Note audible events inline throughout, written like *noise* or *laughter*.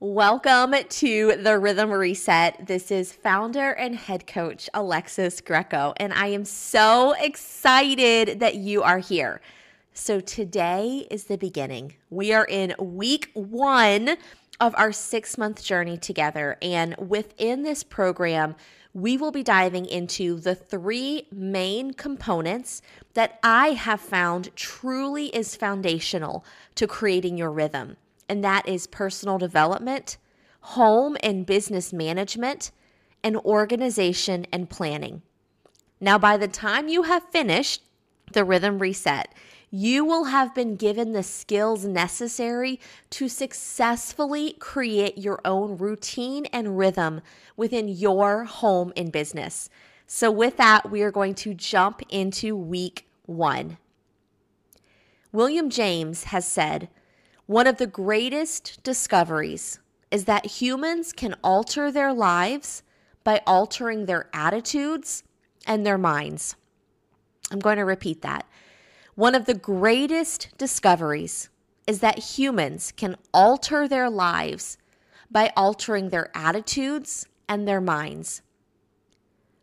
Welcome to the Rhythm Reset. This is founder and head coach Alexis Greco, and I am so excited that you are here. So, today is the beginning. We are in week one of our six month journey together, and within this program, we will be diving into the three main components that I have found truly is foundational to creating your rhythm and that is personal development, home and business management, and organization and planning. Now, by the time you have finished the rhythm reset, you will have been given the skills necessary to successfully create your own routine and rhythm within your home and business. So, with that, we are going to jump into week one. William James has said, one of the greatest discoveries is that humans can alter their lives by altering their attitudes and their minds. I'm going to repeat that. One of the greatest discoveries is that humans can alter their lives by altering their attitudes and their minds.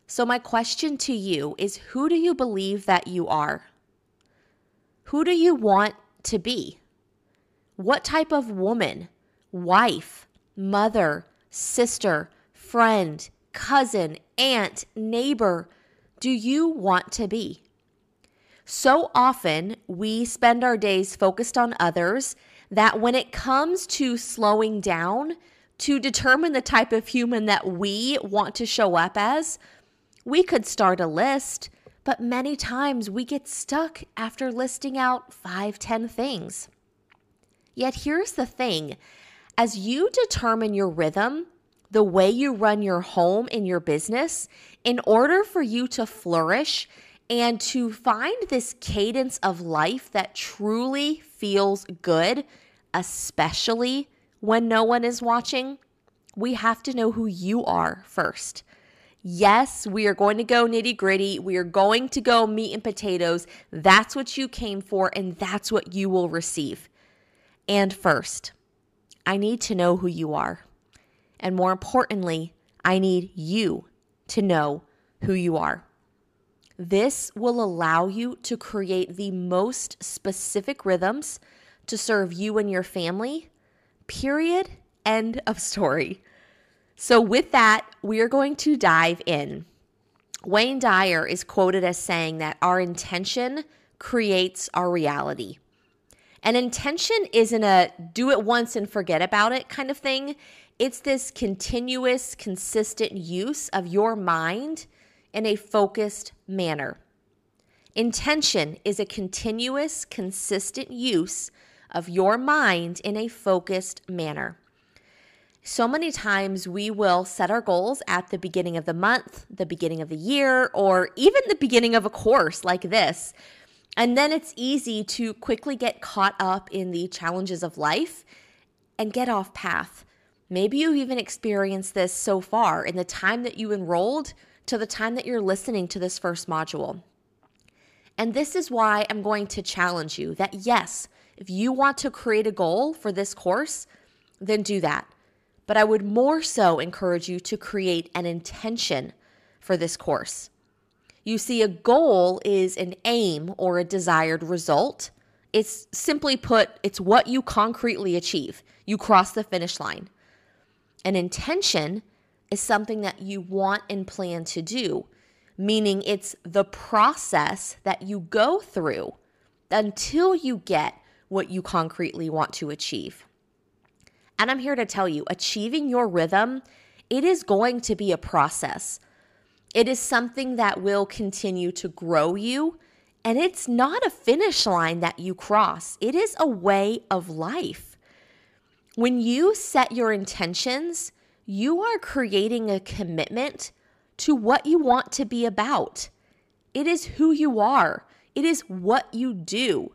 So, my question to you is who do you believe that you are? Who do you want to be? What type of woman, wife, mother, sister, friend, cousin, aunt, neighbor do you want to be? So often we spend our days focused on others that when it comes to slowing down to determine the type of human that we want to show up as, we could start a list, but many times we get stuck after listing out five, ten things. Yet here's the thing as you determine your rhythm, the way you run your home and your business, in order for you to flourish and to find this cadence of life that truly feels good, especially when no one is watching, we have to know who you are first. Yes, we are going to go nitty gritty. We are going to go meat and potatoes. That's what you came for, and that's what you will receive. And first, I need to know who you are. And more importantly, I need you to know who you are. This will allow you to create the most specific rhythms to serve you and your family. Period. End of story. So, with that, we are going to dive in. Wayne Dyer is quoted as saying that our intention creates our reality. And intention isn't a do it once and forget about it kind of thing. It's this continuous, consistent use of your mind in a focused manner. Intention is a continuous, consistent use of your mind in a focused manner. So many times we will set our goals at the beginning of the month, the beginning of the year, or even the beginning of a course like this and then it's easy to quickly get caught up in the challenges of life and get off path. Maybe you've even experienced this so far in the time that you enrolled to the time that you're listening to this first module. And this is why I'm going to challenge you that yes, if you want to create a goal for this course, then do that. But I would more so encourage you to create an intention for this course. You see, a goal is an aim or a desired result. It's simply put, it's what you concretely achieve. You cross the finish line. An intention is something that you want and plan to do, meaning it's the process that you go through until you get what you concretely want to achieve. And I'm here to tell you, achieving your rhythm, it is going to be a process. It is something that will continue to grow you. And it's not a finish line that you cross, it is a way of life. When you set your intentions, you are creating a commitment to what you want to be about. It is who you are, it is what you do,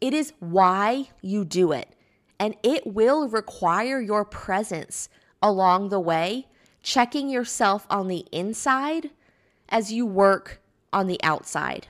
it is why you do it. And it will require your presence along the way checking yourself on the inside as you work on the outside.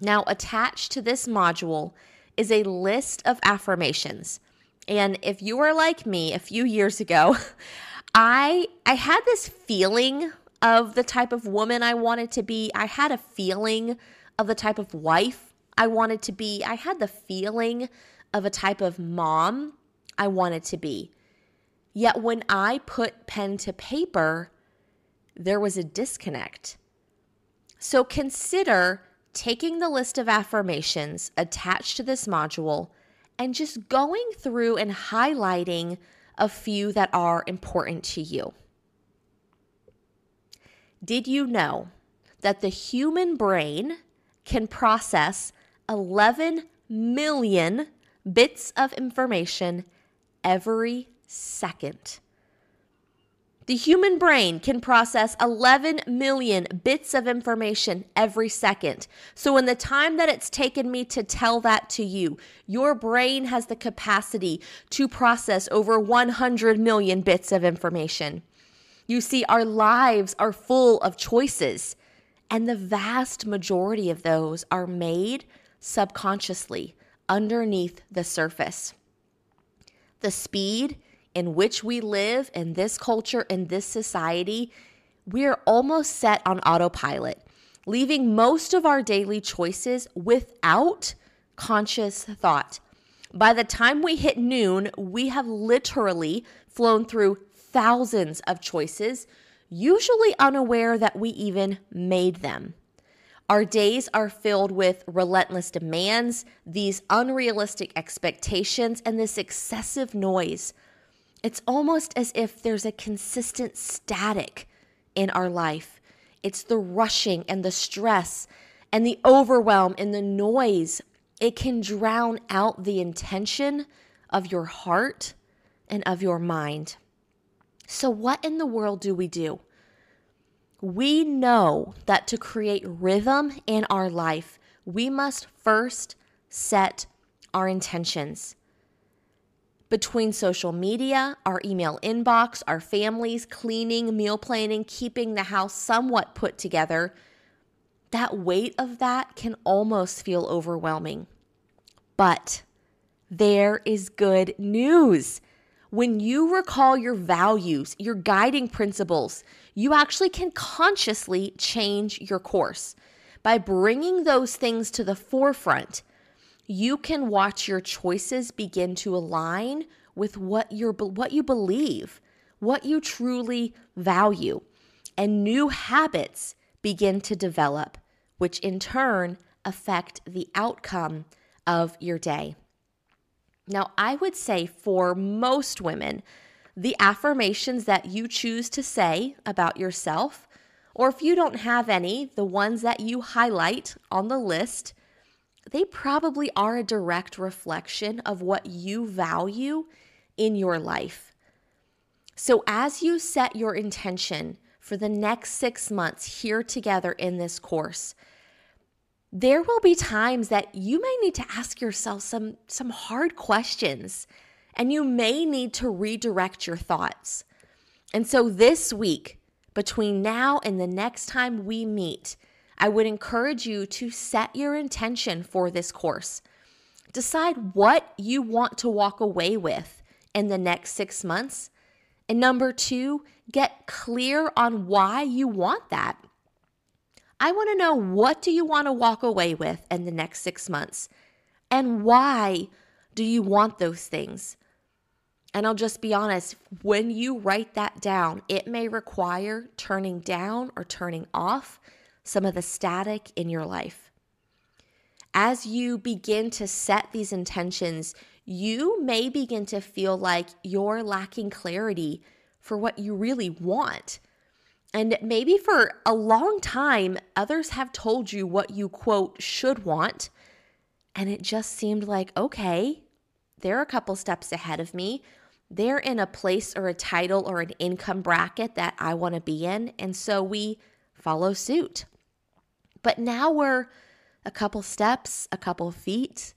Now, attached to this module is a list of affirmations. And if you were like me a few years ago, *laughs* I I had this feeling of the type of woman I wanted to be. I had a feeling of the type of wife I wanted to be. I had the feeling of a type of mom I wanted to be. Yet when I put pen to paper, there was a disconnect. So consider taking the list of affirmations attached to this module and just going through and highlighting a few that are important to you. Did you know that the human brain can process 11 million bits of information every second? The human brain can process 11 million bits of information every second. So, in the time that it's taken me to tell that to you, your brain has the capacity to process over 100 million bits of information. You see, our lives are full of choices, and the vast majority of those are made subconsciously underneath the surface. The speed in which we live in this culture, in this society, we're almost set on autopilot, leaving most of our daily choices without conscious thought. By the time we hit noon, we have literally flown through thousands of choices, usually unaware that we even made them. Our days are filled with relentless demands, these unrealistic expectations, and this excessive noise it's almost as if there's a consistent static in our life. It's the rushing and the stress and the overwhelm and the noise. It can drown out the intention of your heart and of your mind. So, what in the world do we do? We know that to create rhythm in our life, we must first set our intentions between social media, our email inbox, our families, cleaning, meal planning, keeping the house somewhat put together, that weight of that can almost feel overwhelming. But there is good news. When you recall your values, your guiding principles, you actually can consciously change your course. By bringing those things to the forefront, you can watch your choices begin to align with what you what you believe, what you truly value, and new habits begin to develop, which in turn affect the outcome of your day. Now, I would say for most women, the affirmations that you choose to say about yourself, or if you don't have any, the ones that you highlight on the list they probably are a direct reflection of what you value in your life. So, as you set your intention for the next six months here together in this course, there will be times that you may need to ask yourself some, some hard questions and you may need to redirect your thoughts. And so, this week, between now and the next time we meet, I would encourage you to set your intention for this course. Decide what you want to walk away with in the next six months. And number two, get clear on why you want that. I want to know what do you want to walk away with in the next 6 months and why do you want those things? And I'll just be honest, when you write that down, it may require turning down or turning off some of the static in your life. As you begin to set these intentions, you may begin to feel like you're lacking clarity for what you really want. And maybe for a long time, others have told you what you, quote, should want. And it just seemed like, okay, they're a couple steps ahead of me. They're in a place or a title or an income bracket that I want to be in. And so we follow suit. But now we're a couple steps, a couple feet,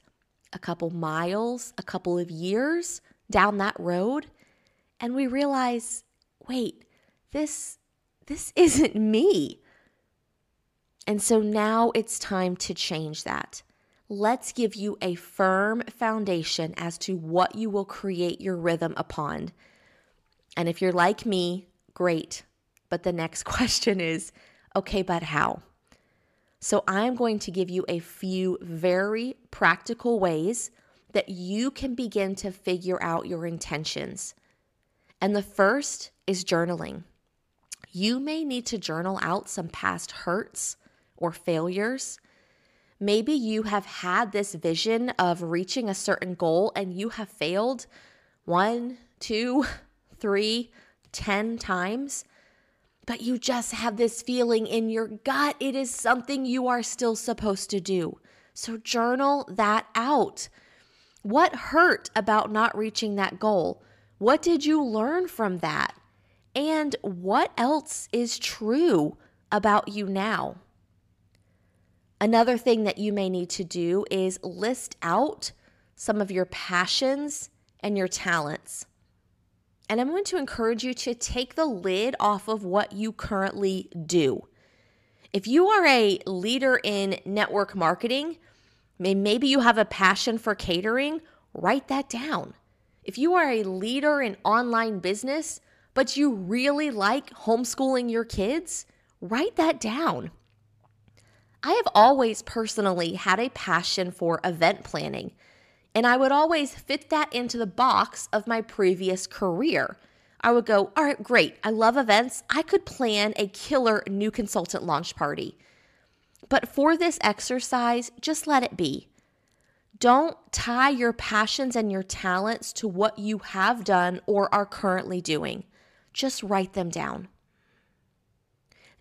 a couple miles, a couple of years down that road and we realize, wait, this this *laughs* isn't me. And so now it's time to change that. let's give you a firm foundation as to what you will create your rhythm upon. And if you're like me, great. But the next *laughs* question is okay, but how? So I'm going to give you a few very practical ways that you can begin to figure out your intentions. And the first is journaling. You may need to journal out some past hurts or failures. Maybe you have had this vision of reaching a certain goal and you have failed one, two, *laughs* three, ten times but you just have this feeling in your gut it is something you are still supposed to do. So journal that out. What hurt about not reaching that goal? What did you learn from that? And what else is true about you now? Another thing that you may need to do is list out some of your passions and your talents. And I'm going to encourage you to take the lid off of what you currently do. If you are a leader in network marketing, maybe you have a passion for catering, write that down. If you are a leader in online business, but you really like homeschooling your kids, write that down. I have always personally had a passion for event planning. And I would always fit that into the box of my previous career. I would go, all right, great. I love events. I could plan a killer new consultant launch party. But for this exercise, just let it be. Don't tie your passions and your talents to what you have done or are currently doing. Just write them down.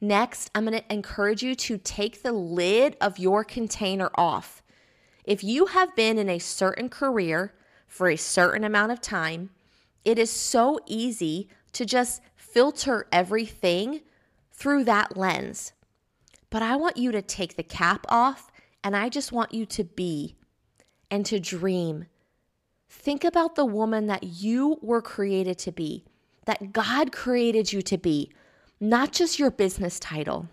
Next, I'm going to encourage you to take the lid of your container off. If you have been in a certain career for a certain amount of time, it is so easy to just filter everything through that lens. But I want you to take the cap off and I just want you to be and to dream. Think about the woman that you were created to be, that God created you to be, not just your business title.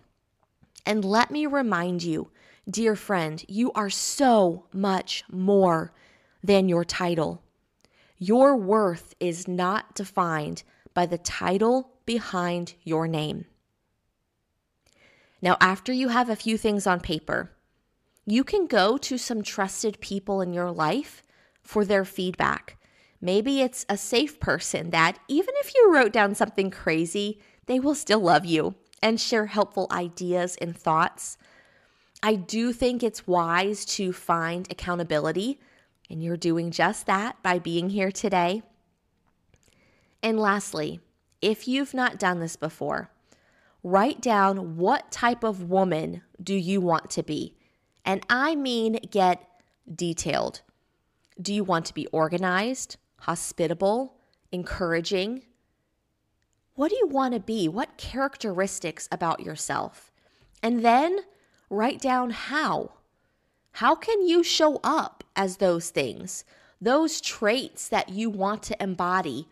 And let me remind you Dear friend, you are so much more than your title. Your worth is not defined by the title behind your name. Now, after you have a few things on paper, you can go to some trusted people in your life for their feedback. Maybe it's a safe person that, even if you wrote down something crazy, they will still love you and share helpful ideas and thoughts. I do think it's wise to find accountability, and you're doing just that by being here today. And lastly, if you've not done this before, write down what type of woman do you want to be? And I mean get detailed. Do you want to be organized, hospitable, encouraging? What do you want to be? What characteristics about yourself? And then write down how. How can you show up as those things, those traits that you want to embody?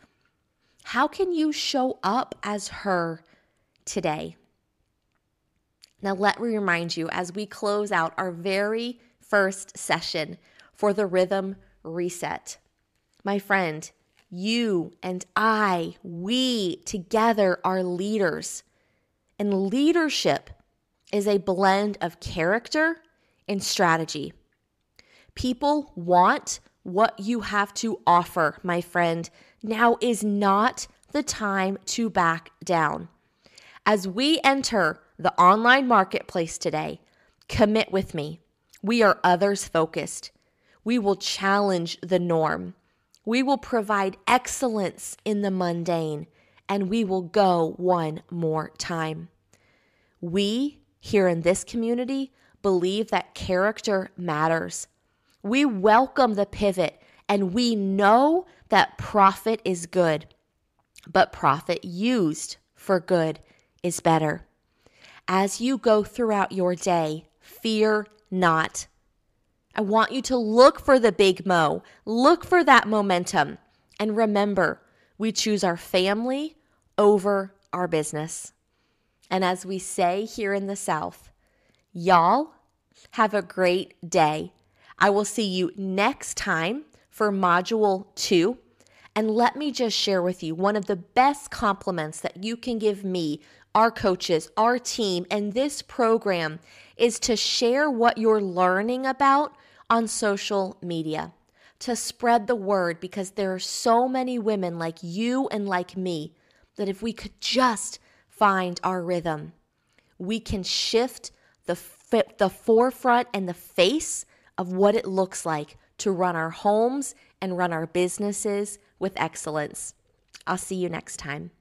How can you show up as her today? Now, let me remind you as we close out our very first session for the Rhythm Reset. My friend, you and I, we together are leaders. And leadership is a blend of character and strategy. People want what you have to offer, my friend. Now is not the time to back down. As we enter the online marketplace today, commit with me. We are others focused. We will challenge the norm. We will provide excellence in the mundane, and we will go one more time. We here in this community believe that character matters. We welcome the pivot and we know that profit is good, but profit used for good is better. As you go throughout your day, fear not. I want you to look for the big mo, look for that momentum, and remember, we choose our family over our business. And as we say here in the South, y'all have a great day. I will see you next time for module two. And let me just share with you one of the best compliments that you can give me, our coaches, our team, and this program is to share what you're learning about on social media, to spread the word because there are so many women like you and like me that if we could just find our rhythm, we can shift the, the forefront and the face of what it looks like to run our homes and run our businesses with excellence. I'll see you next time.